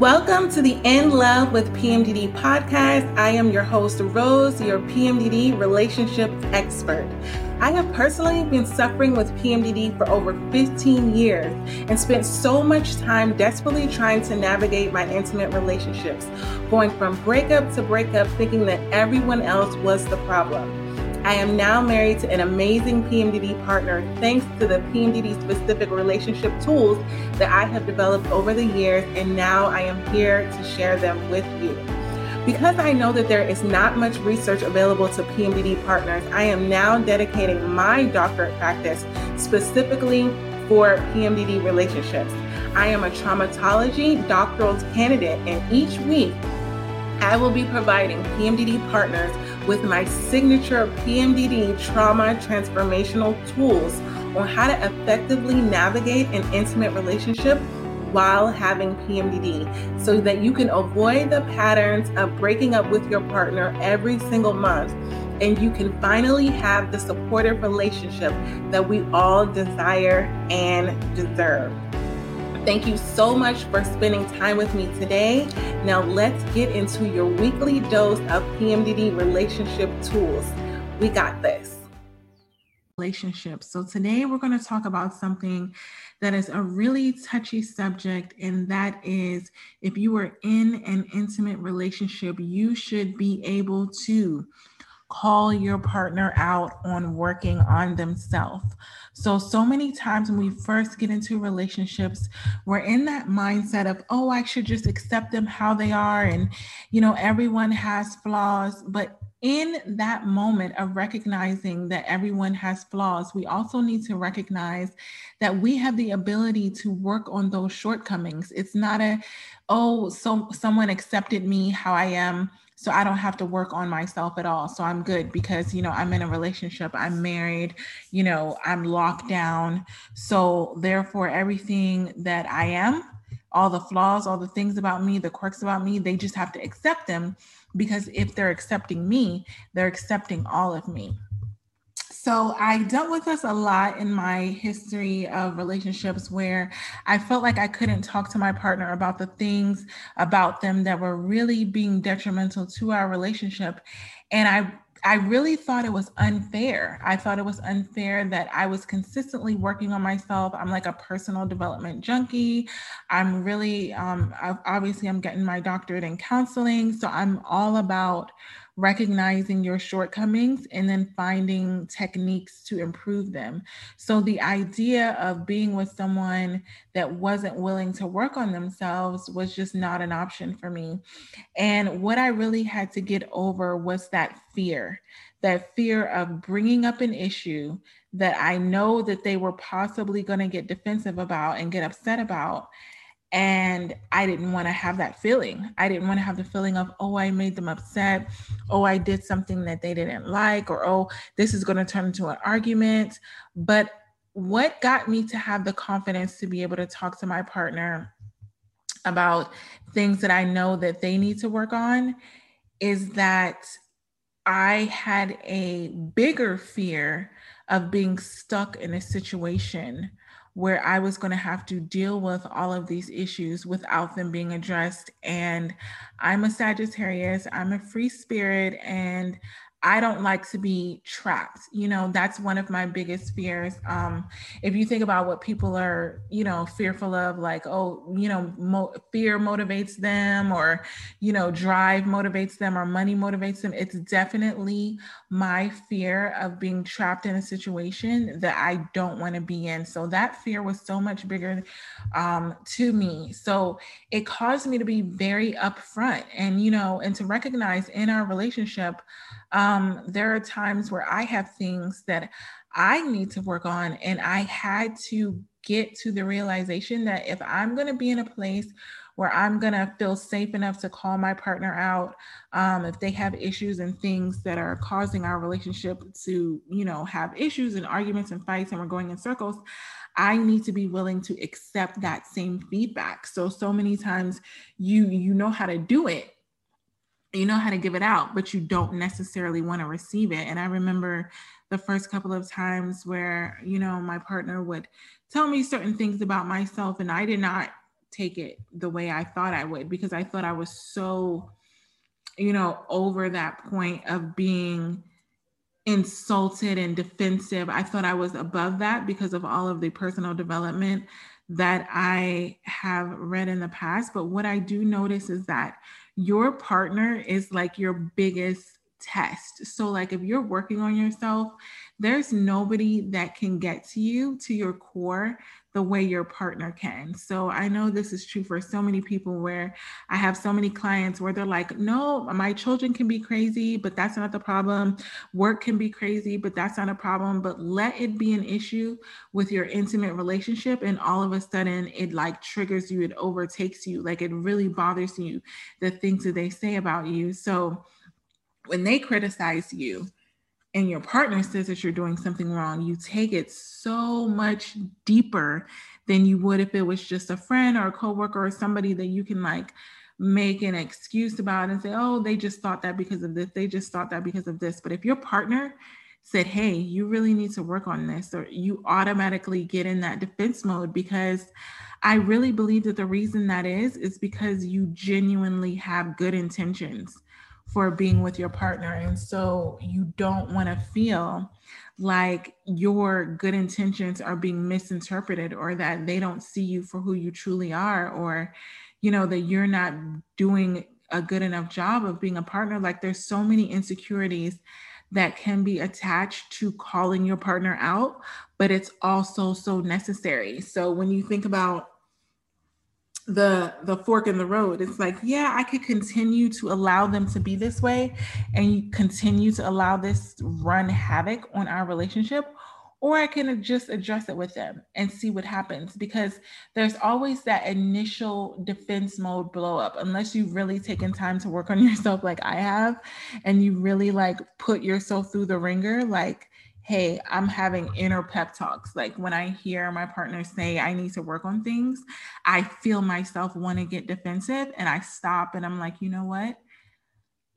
Welcome to the In Love with PMDD podcast. I am your host, Rose, your PMDD relationship expert. I have personally been suffering with PMDD for over 15 years and spent so much time desperately trying to navigate my intimate relationships, going from breakup to breakup, thinking that everyone else was the problem. I am now married to an amazing PMDD partner thanks to the PMDD specific relationship tools that I have developed over the years, and now I am here to share them with you. Because I know that there is not much research available to PMDD partners, I am now dedicating my doctorate practice specifically for PMDD relationships. I am a traumatology doctoral candidate, and each week I will be providing PMDD partners with my signature PMDD trauma transformational tools on how to effectively navigate an intimate relationship while having PMDD so that you can avoid the patterns of breaking up with your partner every single month and you can finally have the supportive relationship that we all desire and deserve. Thank you so much for spending time with me today. Now, let's get into your weekly dose of PMDD relationship tools. We got this. Relationships. So, today we're going to talk about something that is a really touchy subject, and that is if you are in an intimate relationship, you should be able to call your partner out on working on themselves. So, so many times when we first get into relationships, we're in that mindset of, oh, I should just accept them how they are. And, you know, everyone has flaws. But in that moment of recognizing that everyone has flaws, we also need to recognize that we have the ability to work on those shortcomings. It's not a, oh, so someone accepted me how I am so I don't have to work on myself at all. So I'm good because, you know, I'm in a relationship, I'm married, you know, I'm locked down. So therefore, everything that I am, all the flaws, all the things about me, the quirks about me, they just have to accept them because if they're accepting me, they're accepting all of me. So I dealt with this a lot in my history of relationships where I felt like I couldn't talk to my partner about the things about them that were really being detrimental to our relationship. And I I really thought it was unfair. I thought it was unfair that I was consistently working on myself. I'm like a personal development junkie. I'm really, um, obviously, I'm getting my doctorate in counseling. So I'm all about recognizing your shortcomings and then finding techniques to improve them. So, the idea of being with someone that wasn't willing to work on themselves was just not an option for me. And what I really had to get over was that fear that fear of bringing up an issue that I know that they were possibly going to get defensive about and get upset about and I didn't want to have that feeling. I didn't want to have the feeling of, oh, I made them upset. Oh, I did something that they didn't like, or oh, this is going to turn into an argument. But what got me to have the confidence to be able to talk to my partner about things that I know that they need to work on is that I had a bigger fear of being stuck in a situation where I was going to have to deal with all of these issues without them being addressed. And I'm a Sagittarius, I'm a free spirit, and I don't like to be trapped. You know, that's one of my biggest fears. Um, if you think about what people are, you know, fearful of, like, oh, you know, mo- fear motivates them, or, you know, drive motivates them, or money motivates them, it's definitely my fear of being trapped in a situation that I don't want to be in. So that fear was so much bigger um, to me. So it caused me to be very upfront and, you know, and to recognize in our relationship, um, there are times where I have things that I need to work on, and I had to get to the realization that if I'm going to be in a place where I'm going to feel safe enough to call my partner out um, if they have issues and things that are causing our relationship to, you know, have issues and arguments and fights and we're going in circles, I need to be willing to accept that same feedback. So, so many times you you know how to do it, you know how to give it out, but you don't necessarily want to receive it. And I remember the first couple of times where, you know, my partner would tell me certain things about myself and I did not take it the way I thought I would because I thought I was so, you know, over that point of being insulted and defensive. I thought I was above that because of all of the personal development that I have read in the past. But what I do notice is that your partner is like your biggest test. So, like, if you're working on yourself, there's nobody that can get to you, to your core, the way your partner can. So, I know this is true for so many people where I have so many clients where they're like, no, my children can be crazy, but that's not the problem. Work can be crazy, but that's not a problem. But let it be an issue with your intimate relationship. And all of a sudden, it like triggers you, it overtakes you, like it really bothers you, the things that they say about you. So, when they criticize you and your partner says that you're doing something wrong, you take it so much deeper than you would if it was just a friend or a coworker or somebody that you can like make an excuse about and say, oh, they just thought that because of this, they just thought that because of this. But if your partner said, hey, you really need to work on this, or you automatically get in that defense mode because I really believe that the reason that is, is because you genuinely have good intentions for being with your partner. And so you don't want to feel like your good intentions are being misinterpreted or that they don't see you for who you truly are or you know that you're not doing a good enough job of being a partner like there's so many insecurities that can be attached to calling your partner out but it's also so necessary so when you think about the the fork in the road. It's like yeah i could continue to allow them to be this way and continue to allow this run havoc on our relationship or i can just address it with them and see what happens. Because there's always that initial defense mode blow up. Unless you've really taken time to work on yourself like i have and you really like put yourself through the ringer like hey, I'm having inner pep talks. Like when I hear my partner say, I need to work on things, I feel myself want to get defensive and I stop and I'm like, you know what?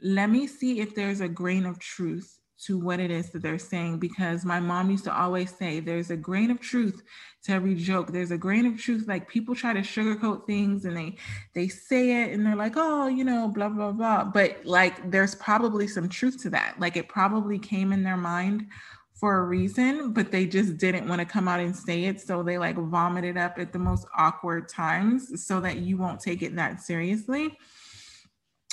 Let me see if there's a grain of truth to what it is that they're saying because my mom used to always say there's a grain of truth to every joke there's a grain of truth like people try to sugarcoat things and they they say it and they're like oh you know blah blah blah but like there's probably some truth to that like it probably came in their mind for a reason, but they just didn't want to come out and say it. So they like vomited up at the most awkward times so that you won't take it that seriously.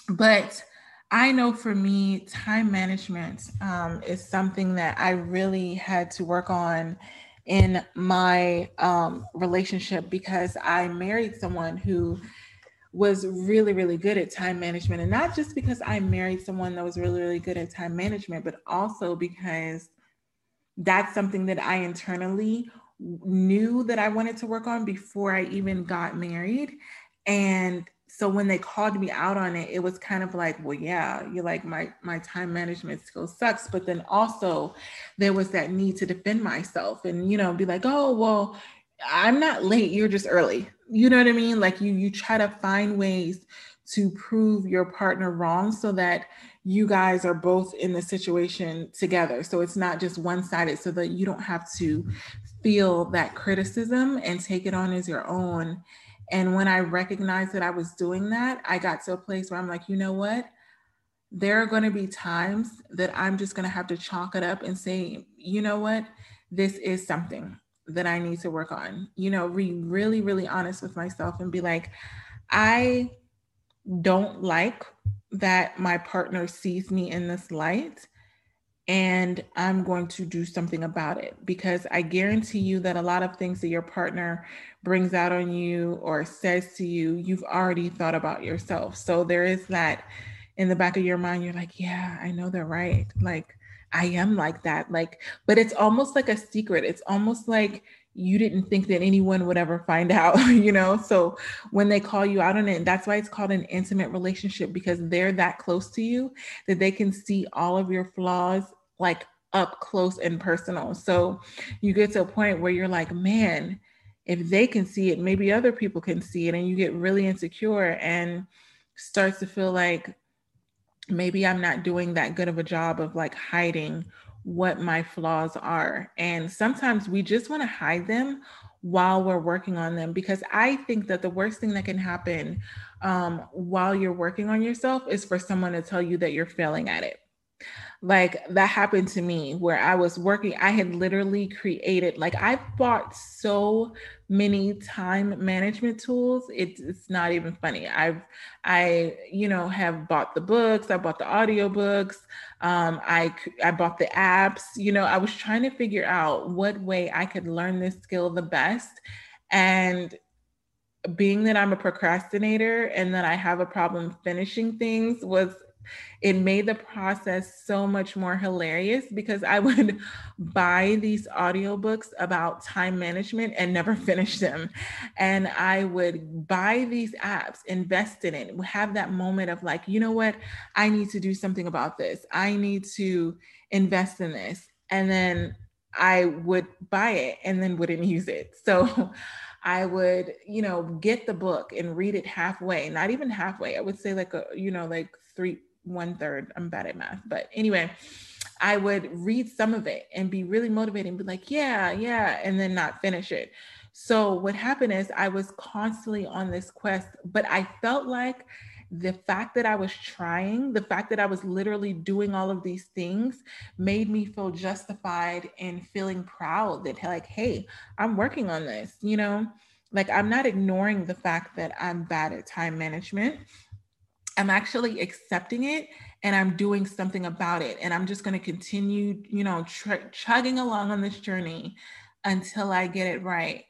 But I know for me, time management um, is something that I really had to work on in my um, relationship because I married someone who was really, really good at time management. And not just because I married someone that was really, really good at time management, but also because that's something that I internally knew that I wanted to work on before I even got married. And so when they called me out on it, it was kind of like, well, yeah, you're like my my time management skill sucks. But then also there was that need to defend myself and you know, be like, oh, well, I'm not late, you're just early. You know what I mean? Like you you try to find ways to prove your partner wrong so that you guys are both in the situation together. So it's not just one sided, so that you don't have to feel that criticism and take it on as your own. And when I recognized that I was doing that, I got to a place where I'm like, you know what? There are going to be times that I'm just going to have to chalk it up and say, you know what? This is something that I need to work on. You know, be really, really honest with myself and be like, I don't like that my partner sees me in this light and I'm going to do something about it because I guarantee you that a lot of things that your partner brings out on you or says to you, you've already thought about yourself. So there is that in the back of your mind, you're like, yeah, I know they're right. Like, I am like that. Like, but it's almost like a secret. It's almost like you didn't think that anyone would ever find out, you know? So when they call you out on it, that's why it's called an intimate relationship because they're that close to you that they can see all of your flaws like up close and personal. So you get to a point where you're like, man, if they can see it, maybe other people can see it. And you get really insecure and starts to feel like maybe I'm not doing that good of a job of like hiding what my flaws are. And sometimes we just want to hide them while we're working on them because I think that the worst thing that can happen um, while you're working on yourself is for someone to tell you that you're failing at it like that happened to me where I was working. I had literally created, like, I bought so many time management tools. It's, it's not even funny. I've, I, you know, have bought the books, I bought the audiobooks, um, I, I bought the apps. You know, I was trying to figure out what way I could learn this skill the best. And being that I'm a procrastinator and that I have a problem finishing things was it made the process so much more hilarious because I would buy these audiobooks about time management and never finish them. And I would buy these apps, invest in it, have that moment of like, you know what? I need to do something about this. I need to invest in this. And then I would buy it and then wouldn't use it. So I would, you know, get the book and read it halfway, not even halfway. I would say like a, you know, like three, one third. I'm bad at math. But anyway, I would read some of it and be really motivated and be like, yeah, yeah, and then not finish it. So what happened is I was constantly on this quest, but I felt like the fact that I was trying, the fact that I was literally doing all of these things made me feel justified in feeling proud that, like, hey, I'm working on this, you know? Like, I'm not ignoring the fact that I'm bad at time management. I'm actually accepting it and I'm doing something about it. And I'm just going to continue, you know, tr- chugging along on this journey until I get it right.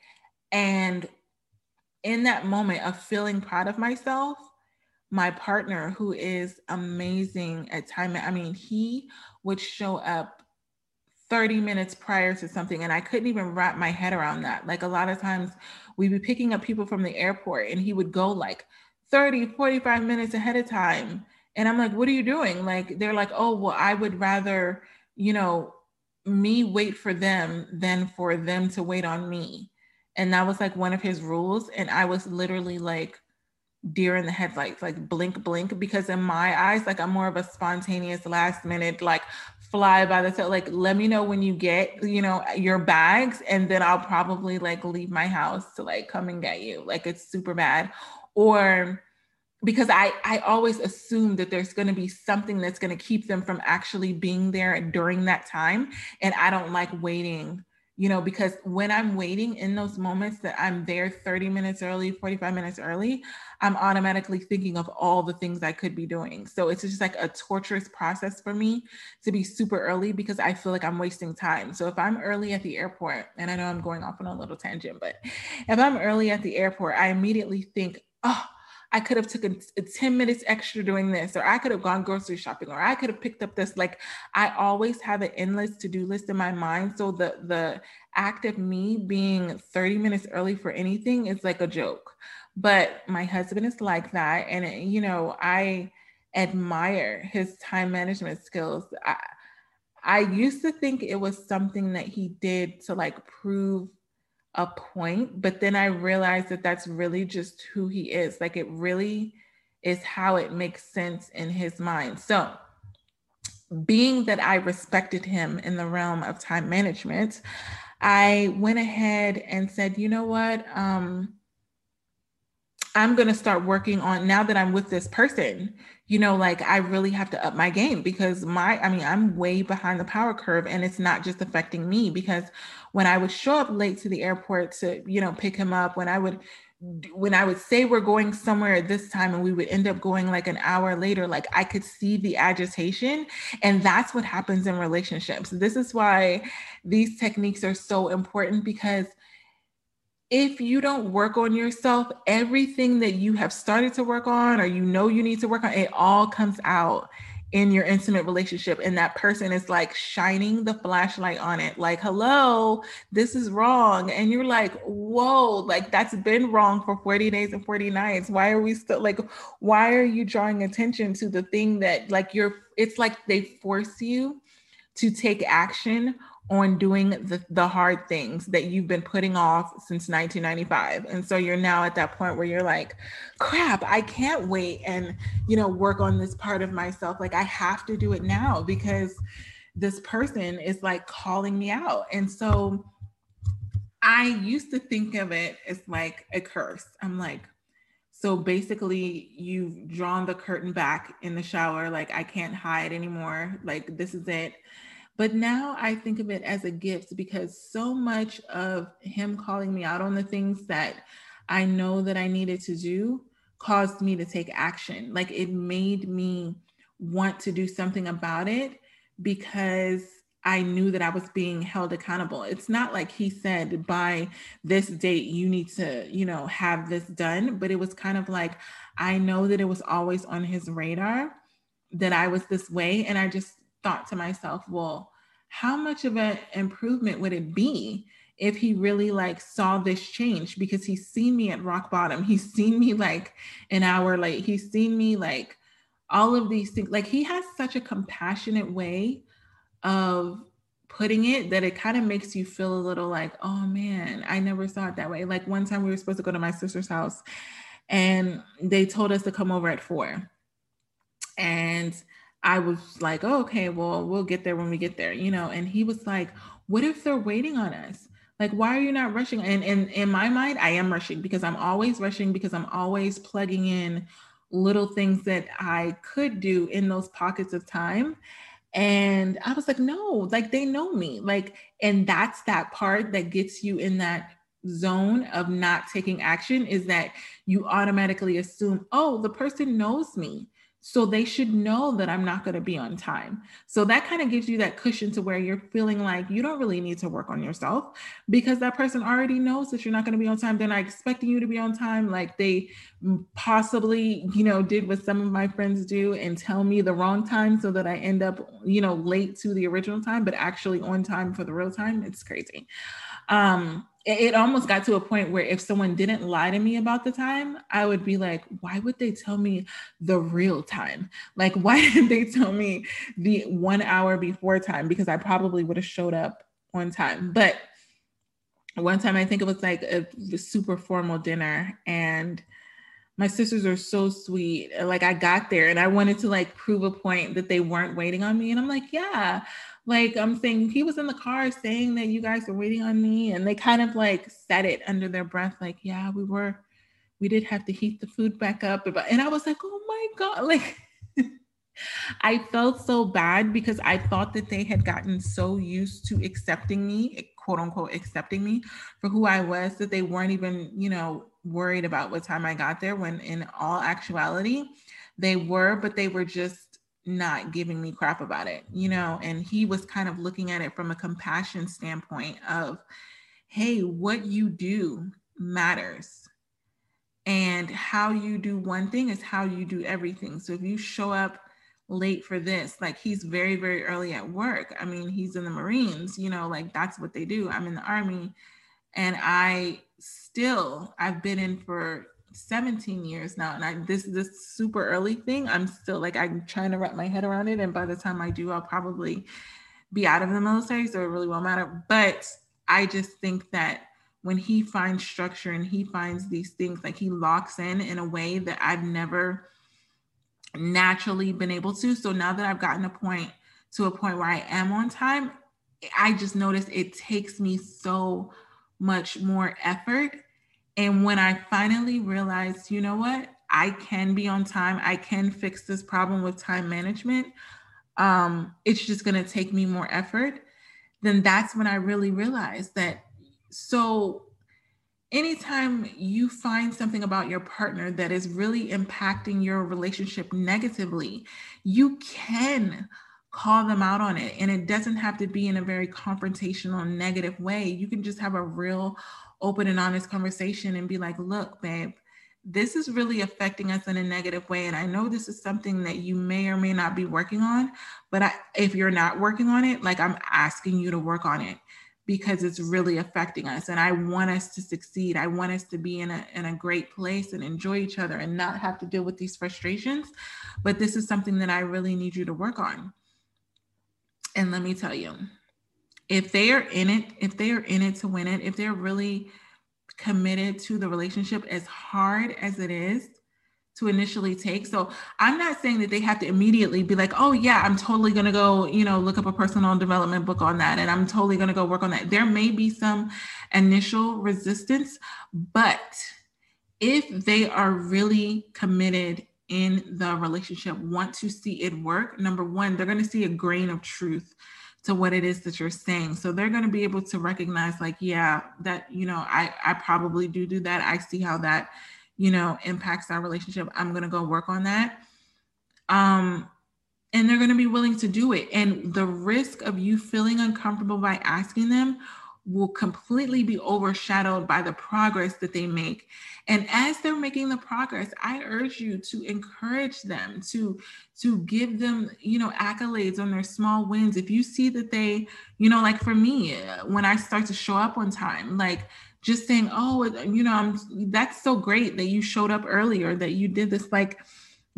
And in that moment of feeling proud of myself, my partner, who is amazing at time, I mean, he would show up 30 minutes prior to something and I couldn't even wrap my head around that. Like a lot of times we'd be picking up people from the airport and he would go like 30, 45 minutes ahead of time. And I'm like, what are you doing? Like, they're like, oh, well, I would rather, you know, me wait for them than for them to wait on me. And that was like one of his rules. And I was literally like, deer in the headlights, like blink, blink, because in my eyes, like I'm more of a spontaneous last minute, like fly by the tail. Like, let me know when you get, you know, your bags, and then I'll probably like leave my house to like come and get you. Like it's super bad or because I, I always assume that there's going to be something that's going to keep them from actually being there during that time. And I don't like waiting, you know, because when I'm waiting in those moments that I'm there 30 minutes early, 45 minutes early, I'm automatically thinking of all the things I could be doing. So it's just like a torturous process for me to be super early because I feel like I'm wasting time. So if I'm early at the airport, and I know I'm going off on a little tangent, but if I'm early at the airport, I immediately think, oh, I could have taken 10 minutes extra doing this, or I could have gone grocery shopping, or I could have picked up this. Like I always have an endless to-do list in my mind. So the the act of me being 30 minutes early for anything is like a joke. But my husband is like that. And you know, I admire his time management skills. I, I used to think it was something that he did to like prove a point, but then I realized that that's really just who he is. Like it really is how it makes sense in his mind. So, being that I respected him in the realm of time management, I went ahead and said, you know what? Um, I'm going to start working on now that I'm with this person, you know, like I really have to up my game because my, I mean, I'm way behind the power curve and it's not just affecting me because when I would show up late to the airport to, you know, pick him up, when I would, when I would say we're going somewhere at this time and we would end up going like an hour later, like I could see the agitation. And that's what happens in relationships. This is why these techniques are so important because if you don't work on yourself, everything that you have started to work on or you know you need to work on, it all comes out in your intimate relationship. And that person is like shining the flashlight on it, like, hello, this is wrong. And you're like, whoa, like that's been wrong for 40 days and 40 nights. Why are we still like, why are you drawing attention to the thing that like you're, it's like they force you to take action on doing the, the hard things that you've been putting off since 1995 and so you're now at that point where you're like crap i can't wait and you know work on this part of myself like i have to do it now because this person is like calling me out and so I used to think of it as like a curse. I'm like, so basically, you've drawn the curtain back in the shower. Like, I can't hide anymore. Like, this is it. But now I think of it as a gift because so much of him calling me out on the things that I know that I needed to do caused me to take action. Like, it made me want to do something about it because I knew that I was being held accountable. It's not like he said by this date you need to, you know, have this done, but it was kind of like I know that it was always on his radar that I was this way and I just thought to myself, well, how much of an improvement would it be if he really like saw this change because he's seen me at rock bottom. He's seen me like an hour late. He's seen me like all of these things. Like he has such a compassionate way of putting it that it kind of makes you feel a little like, oh man, I never saw it that way. Like one time we were supposed to go to my sister's house and they told us to come over at four. And I was like, oh, okay, well, we'll get there when we get there, you know. And he was like, what if they're waiting on us? Like, why are you not rushing? And, and in my mind, I am rushing because I'm always rushing because I'm always plugging in little things that I could do in those pockets of time. And I was like, no, like they know me. Like, and that's that part that gets you in that zone of not taking action is that you automatically assume, oh, the person knows me. So they should know that I'm not going to be on time. So that kind of gives you that cushion to where you're feeling like you don't really need to work on yourself because that person already knows that you're not going to be on time. They're not expecting you to be on time. Like they possibly, you know, did what some of my friends do and tell me the wrong time so that I end up, you know, late to the original time, but actually on time for the real time. It's crazy. Um, it almost got to a point where if someone didn't lie to me about the time, I would be like, why would they tell me the real time? Like, why did they tell me the one hour before time? Because I probably would have showed up on time. But one time, I think it was like a, a super formal dinner, and my sisters are so sweet. Like, I got there and I wanted to like prove a point that they weren't waiting on me. And I'm like, yeah, like I'm saying, he was in the car saying that you guys are waiting on me, and they kind of like said it under their breath, like, yeah, we were, we did have to heat the food back up. And I was like, oh my God, like I felt so bad because I thought that they had gotten so used to accepting me, quote unquote, accepting me for who I was that they weren't even, you know, worried about what time I got there when in all actuality they were, but they were just not giving me crap about it, you know, and he was kind of looking at it from a compassion standpoint of, hey, what you do matters. And how you do one thing is how you do everything. So if you show up late for this, like he's very, very early at work. I mean, he's in the Marines, you know, like that's what they do. I'm in the Army. And I still, I've been in for 17 years now and I this this super early thing I'm still like I'm trying to wrap my head around it and by the time I do I'll probably be out of the military so it really won't matter but I just think that when he finds structure and he finds these things like he locks in in a way that I've never naturally been able to. So now that I've gotten a point to a point where I am on time I just notice it takes me so much more effort. And when I finally realized, you know what, I can be on time, I can fix this problem with time management, um, it's just going to take me more effort, then that's when I really realized that. So, anytime you find something about your partner that is really impacting your relationship negatively, you can call them out on it. And it doesn't have to be in a very confrontational, negative way. You can just have a real open and honest conversation and be like, look, babe, this is really affecting us in a negative way. And I know this is something that you may or may not be working on, but I, if you're not working on it, like I'm asking you to work on it because it's really affecting us. And I want us to succeed. I want us to be in a, in a great place and enjoy each other and not have to deal with these frustrations. But this is something that I really need you to work on. And let me tell you, if they are in it, if they are in it to win it, if they're really committed to the relationship as hard as it is to initially take. So I'm not saying that they have to immediately be like, oh yeah, I'm totally gonna go, you know, look up a personal development book on that and I'm totally gonna go work on that. There may be some initial resistance, but if they are really committed in the relationship, want to see it work, number one, they're gonna see a grain of truth to what it is that you're saying. So they're going to be able to recognize like, yeah, that, you know, I, I probably do do that. I see how that you know, impacts our relationship, I'm going to go work on that. Um, and they're going to be willing to do it. And the risk of you feeling uncomfortable by asking them will completely be overshadowed by the progress that they make. And as they're making the progress, I urge you to encourage them to to give them, you know, accolades on their small wins. If you see that they, you know, like for me, uh, when I start to show up on time, like just saying, oh, you know, I'm, that's so great that you showed up earlier, that you did this. Like,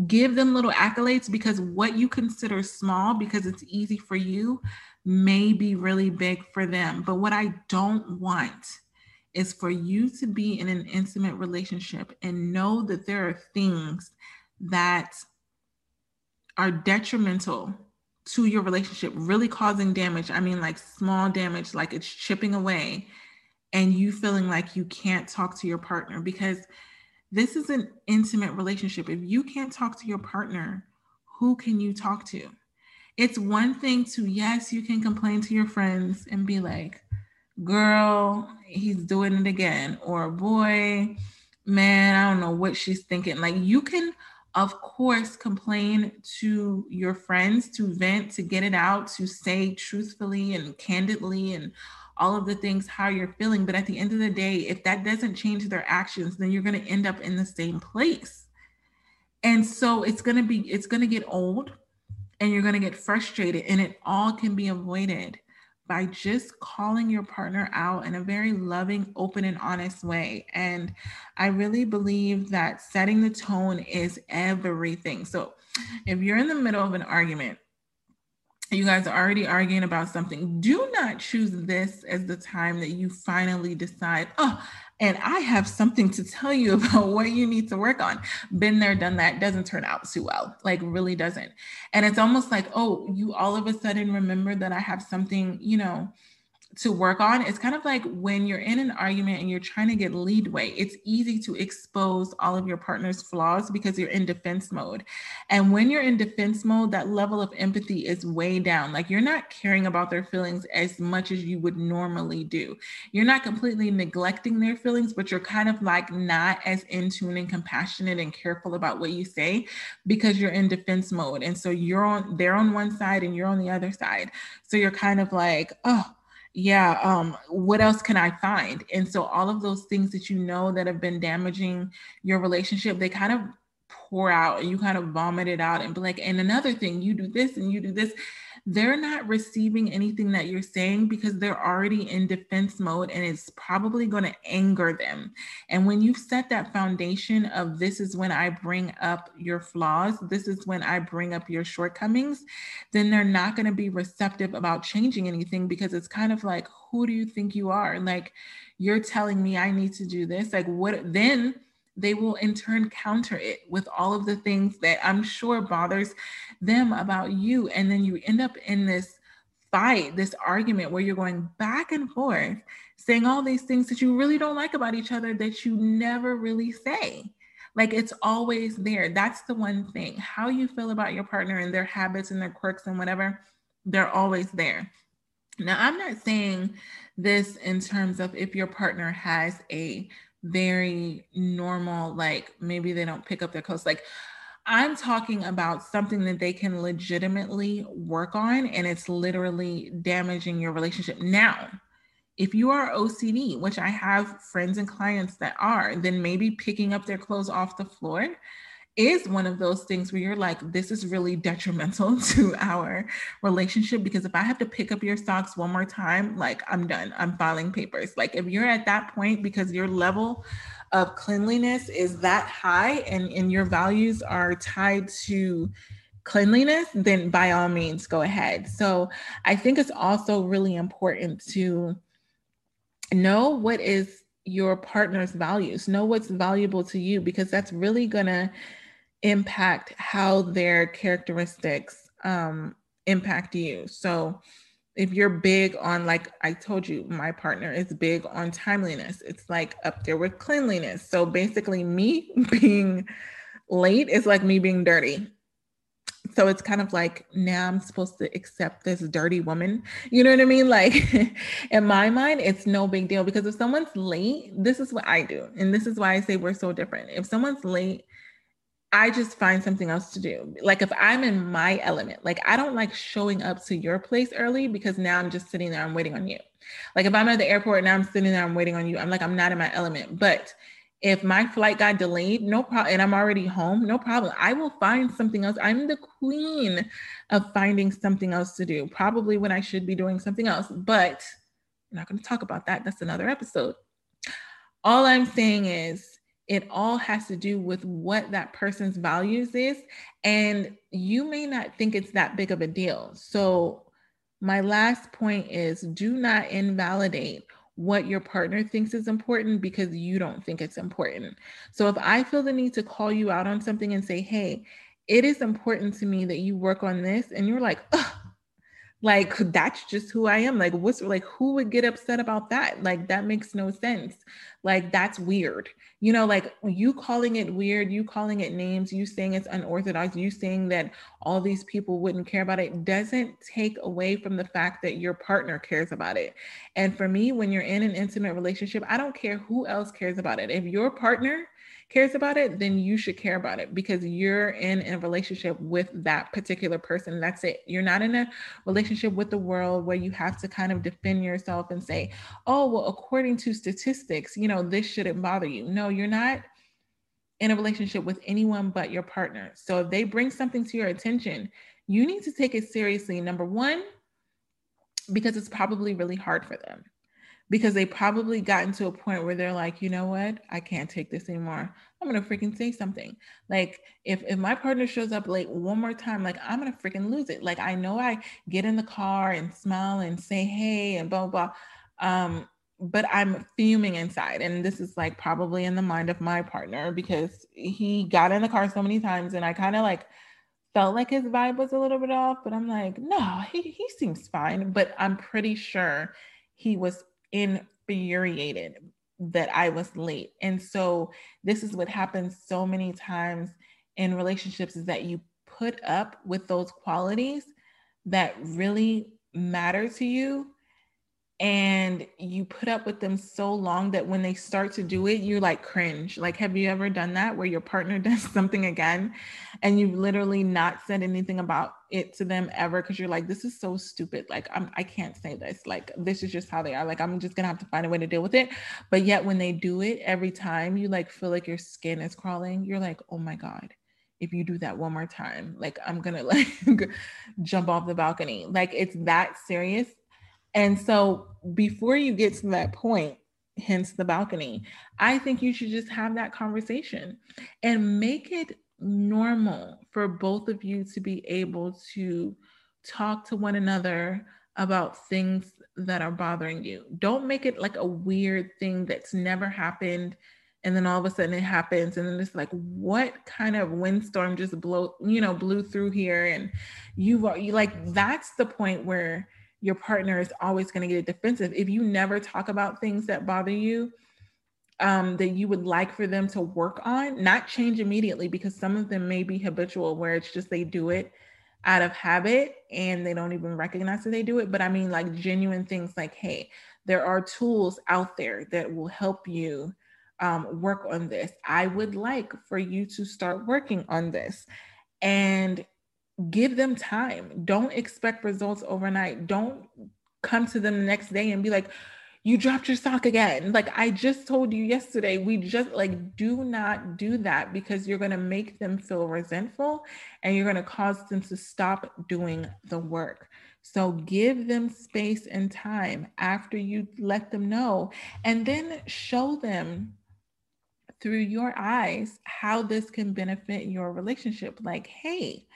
give them little accolades because what you consider small, because it's easy for you, may be really big for them. But what I don't want is for you to be in an intimate relationship and know that there are things that are detrimental to your relationship, really causing damage. I mean, like small damage, like it's chipping away and you feeling like you can't talk to your partner because this is an intimate relationship. If you can't talk to your partner, who can you talk to? It's one thing to, yes, you can complain to your friends and be like, girl, he's doing it again, or boy, man, I don't know what she's thinking. Like, you can, of course, complain to your friends to vent, to get it out, to say truthfully and candidly and all of the things how you're feeling. But at the end of the day if that doesn't change their actions then you're going to end up in the same place. And so it's going to be it's going to get old and you're going to get frustrated and it all can be avoided by just calling your partner out in a very loving, open, and honest way. And I really believe that setting the tone is everything. So if you're in the middle of an argument you guys are already arguing about something, do not choose this as the time that you finally decide, oh, and I have something to tell you about what you need to work on. Been there, done that, doesn't turn out too well, like really doesn't. And it's almost like, oh, you all of a sudden remember that I have something, you know, to work on. It's kind of like when you're in an argument and you're trying to get leadway, it's easy to expose all of your partner's flaws because you're in defense mode. And when you're in defense mode, that level of empathy is way down. Like you're not caring about their feelings as much as you would normally do. You're not completely neglecting their feelings, but you're kind of like not as in tune and compassionate and careful about what you say because you're in defense mode. And so you're on, they're on one side and you're on the other side. So you're kind of like, oh, yeah um what else can i find? And so all of those things that you know that have been damaging your relationship they kind of pour out and you kind of vomit it out and be like and another thing you do this and you do this they're not receiving anything that you're saying because they're already in defense mode and it's probably going to anger them. And when you've set that foundation of this is when I bring up your flaws, this is when I bring up your shortcomings, then they're not going to be receptive about changing anything because it's kind of like, who do you think you are? Like, you're telling me I need to do this. Like, what then? They will in turn counter it with all of the things that I'm sure bothers them about you. And then you end up in this fight, this argument where you're going back and forth, saying all these things that you really don't like about each other that you never really say. Like it's always there. That's the one thing. How you feel about your partner and their habits and their quirks and whatever, they're always there. Now, I'm not saying this in terms of if your partner has a very normal, like maybe they don't pick up their clothes. Like I'm talking about something that they can legitimately work on and it's literally damaging your relationship. Now, if you are OCD, which I have friends and clients that are, then maybe picking up their clothes off the floor is one of those things where you're like, this is really detrimental to our relationship because if I have to pick up your socks one more time, like I'm done, I'm filing papers. Like if you're at that point because your level of cleanliness is that high and, and your values are tied to cleanliness, then by all means go ahead. So I think it's also really important to know what is your partner's values, know what's valuable to you because that's really gonna impact how their characteristics um, impact you. So if you're big on like I told you, my partner is big on timeliness. It's like up there with cleanliness. So basically me being late is like me being dirty. So it's kind of like now I'm supposed to accept this dirty woman. You know what I mean? Like in my mind, it's no big deal because if someone's late, this is what I do. And this is why I say we're so different. If someone's late, I just find something else to do. Like if I'm in my element, like I don't like showing up to your place early because now I'm just sitting there, I'm waiting on you. Like if I'm at the airport and I'm sitting there, I'm waiting on you, I'm like, I'm not in my element. But if my flight got delayed, no problem, and I'm already home, no problem. I will find something else. I'm the queen of finding something else to do, probably when I should be doing something else, but I'm not going to talk about that. That's another episode. All I'm saying is, it all has to do with what that person's values is and you may not think it's that big of a deal. So my last point is do not invalidate what your partner thinks is important because you don't think it's important. So if i feel the need to call you out on something and say hey it is important to me that you work on this and you're like Ugh, like that's just who i am like what's like who would get upset about that? Like that makes no sense. Like that's weird you know like you calling it weird you calling it names you saying it's unorthodox you saying that all these people wouldn't care about it doesn't take away from the fact that your partner cares about it. And for me when you're in an intimate relationship i don't care who else cares about it. If your partner cares about it, then you should care about it because you're in a relationship with that particular person. That's it. You're not in a relationship with the world where you have to kind of defend yourself and say, oh, well, according to statistics, you know, this shouldn't bother you. No, you're not in a relationship with anyone but your partner. So if they bring something to your attention, you need to take it seriously. Number one, because it's probably really hard for them because they probably gotten to a point where they're like, you know what, I can't take this anymore. I'm gonna freaking say something. Like if if my partner shows up late one more time, like I'm gonna freaking lose it. Like I know I get in the car and smile and say hey and blah blah. blah. Um, but I'm fuming inside, and this is like probably in the mind of my partner because he got in the car so many times, and I kind of like felt like his vibe was a little bit off. But I'm like, no, he he seems fine. But I'm pretty sure he was infuriated that I was late. And so this is what happens so many times in relationships is that you put up with those qualities that really matter to you and you put up with them so long that when they start to do it you like cringe. Like have you ever done that where your partner does something again and you've literally not said anything about it to them ever because you're like this is so stupid. Like I'm, i can't say this. Like this is just how they are. Like i'm just gonna have to find a way to deal with it. But yet when they do it every time you like feel like your skin is crawling you're like oh my god if you do that one more time like i'm gonna like jump off the balcony. Like it's that serious and so before you get to that point, hence the balcony, I think you should just have that conversation and make it normal for both of you to be able to talk to one another about things that are bothering you. Don't make it like a weird thing that's never happened and then all of a sudden it happens and then it's like what kind of windstorm just blow you know blew through here and you are you like that's the point where your partner is always going to get defensive. If you never talk about things that bother you um, that you would like for them to work on not change immediately because some of them may be habitual where it's just they do it out of habit and they don't even recognize that they do it. But i mean like genuine things like hey there are tools out there that will help you um, work on this. I would like for you to start working on this. And give them time. Don't expect results overnight. Don't come to them the next day and be like, you dropped your sock again. Like I just told you yesterday, we just like do not do that because you're going to make them feel resentful and you're going to cause them to stop doing the work. So give them space and time after you let them know, and then show them through your eyes how this can benefit your relationship. Like, hey,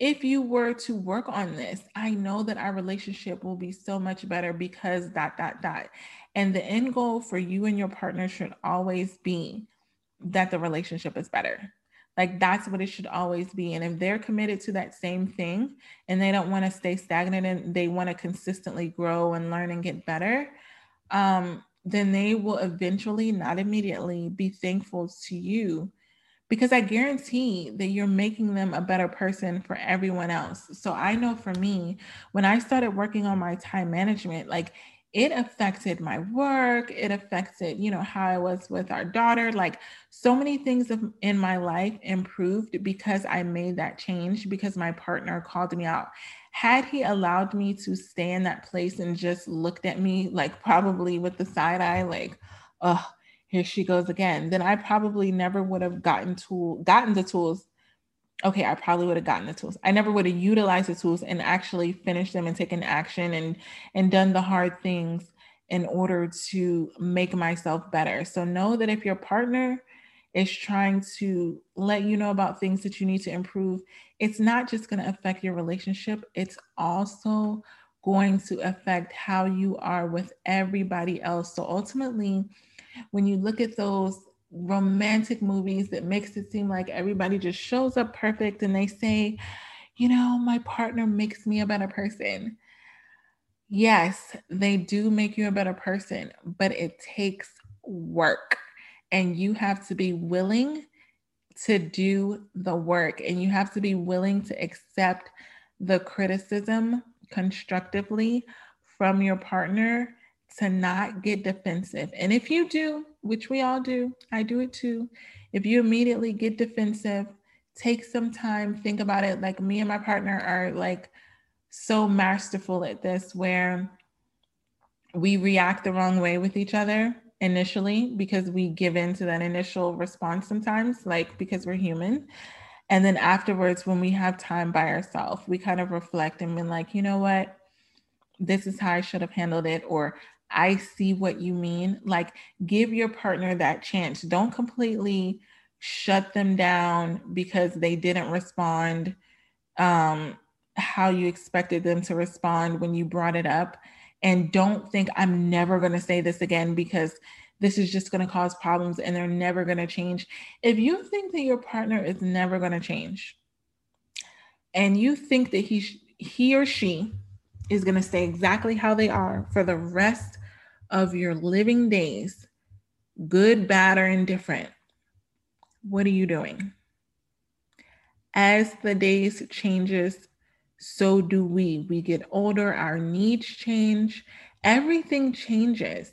if you were to work on this, I know that our relationship will be so much better because dot, dot, dot. And the end goal for you and your partner should always be that the relationship is better. Like that's what it should always be. And if they're committed to that same thing and they don't want to stay stagnant and they want to consistently grow and learn and get better, um, then they will eventually, not immediately, be thankful to you because I guarantee that you're making them a better person for everyone else. So I know for me, when I started working on my time management, like it affected my work, it affected, you know, how I was with our daughter. Like so many things in my life improved because I made that change because my partner called me out. Had he allowed me to stay in that place and just looked at me like probably with the side eye, like, oh, here she goes again, then I probably never would have gotten tool gotten the tools. Okay, I probably would have gotten the tools. I never would have utilized the tools and actually finished them and taken action and and done the hard things in order to make myself better. So know that if your partner is trying to let you know about things that you need to improve, it's not just going to affect your relationship, it's also going to affect how you are with everybody else. So ultimately, when you look at those romantic movies that makes it seem like everybody just shows up perfect and they say, you know, my partner makes me a better person. Yes, they do make you a better person, but it takes work and you have to be willing to do the work and you have to be willing to accept the criticism constructively from your partner to not get defensive. And if you do, which we all do, I do it too. If you immediately get defensive, take some time, think about it. Like me and my partner are like so masterful at this where we react the wrong way with each other initially because we give in to that initial response sometimes, like because we're human. And then afterwards, when we have time by ourselves, we kind of reflect and be like, you know what? This is how I should have handled it, or I see what you mean. Like, give your partner that chance. Don't completely shut them down because they didn't respond um, how you expected them to respond when you brought it up. And don't think I'm never going to say this again because this is just going to cause problems and they're never going to change. If you think that your partner is never going to change and you think that he, he or she is going to stay exactly how they are for the rest of your living days, good, bad, or indifferent, what are you doing? As the days changes, so do we. We get older, our needs change, everything changes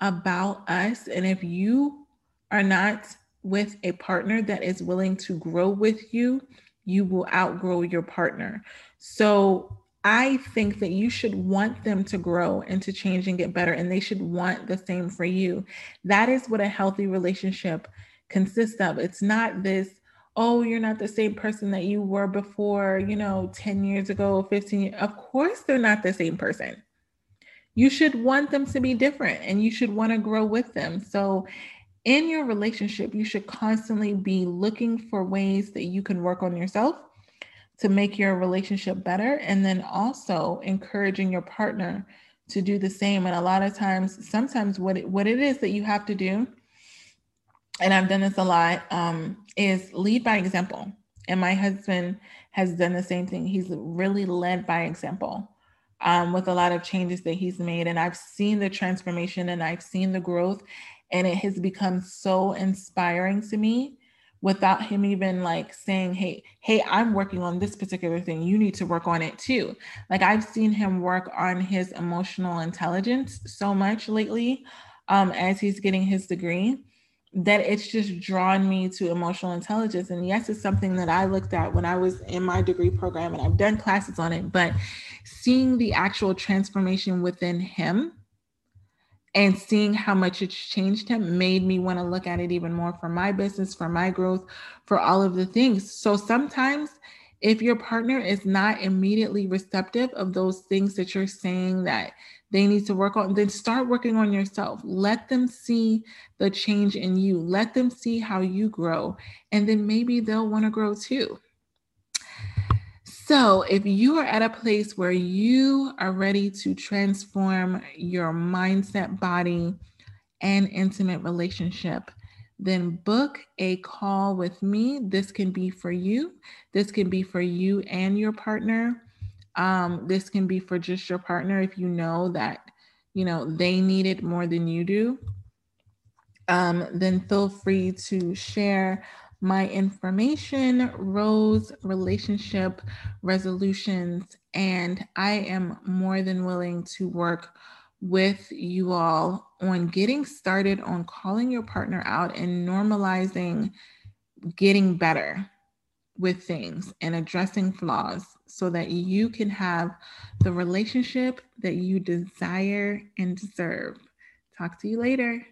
about us. And if you are not with a partner that is willing to grow with you, you will outgrow your partner. So I think that you should want them to grow and to change and get better, and they should want the same for you. That is what a healthy relationship consists of. It's not this, oh, you're not the same person that you were before, you know, 10 years ago, 15 years. Of course, they're not the same person. You should want them to be different and you should want to grow with them. So, in your relationship, you should constantly be looking for ways that you can work on yourself to make your relationship better and then also encouraging your partner to do the same. And a lot of times sometimes what it, what it is that you have to do and i've done this a lot um, is lead by example. And my husband has done the same thing. He's really led by example um, with a lot of changes that he's made. And i've seen the transformation and i've seen the growth. And it has become so inspiring to me without him even like saying, Hey, hey, I'm working on this particular thing. You need to work on it too. Like I've seen him work on his emotional intelligence so much lately um, as he's getting his degree that it's just drawn me to emotional intelligence. And yes, it's something that I looked at when I was in my degree program and I've done classes on it, but seeing the actual transformation within him and seeing how much it's changed him made me want to look at it even more for my business, for my growth, for all of the things. So sometimes if your partner is not immediately receptive of those things that you're saying that they need to work on, then start working on yourself. Let them see the change in you. Let them see how you grow. And then maybe they'll want to grow too. So, if you are at a place where you are ready to transform your mindset, body, and intimate relationship, then book a call with me. This can be for you. This can be for you and your partner. Um, this can be for just your partner if you know that you know they need it more than you do. Um, then feel free to share my information, Rose relationship resolutions, and I am more than willing to work with you all on getting started on calling your partner out and normalizing getting better with things and addressing flaws so that you can have the relationship that you desire and deserve. Talk to you later.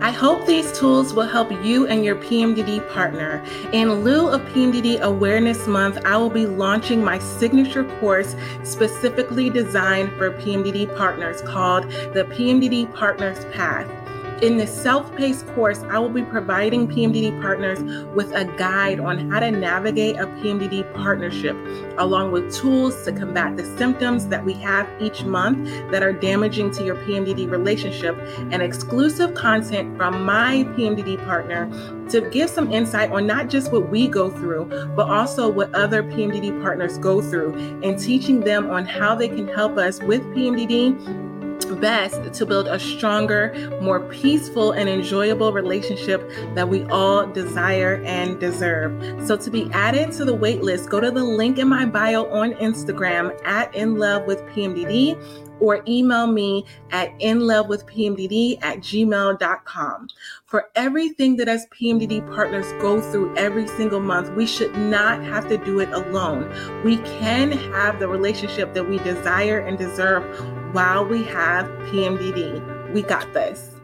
I hope these tools will help you and your PMDD partner. In lieu of PMDD Awareness Month, I will be launching my signature course specifically designed for PMDD partners called the PMDD Partners Path. In this self paced course, I will be providing PMDD partners with a guide on how to navigate a PMDD partnership, along with tools to combat the symptoms that we have each month that are damaging to your PMDD relationship, and exclusive content from my PMDD partner to give some insight on not just what we go through, but also what other PMDD partners go through, and teaching them on how they can help us with PMDD best to build a stronger, more peaceful, and enjoyable relationship that we all desire and deserve. So, to be added to the waitlist, go to the link in my bio on Instagram at In Love with PMDD or email me at inlovewithpmdd at gmail.com. For everything that as PMDD partners go through every single month, we should not have to do it alone. We can have the relationship that we desire and deserve while we have PMDD. We got this.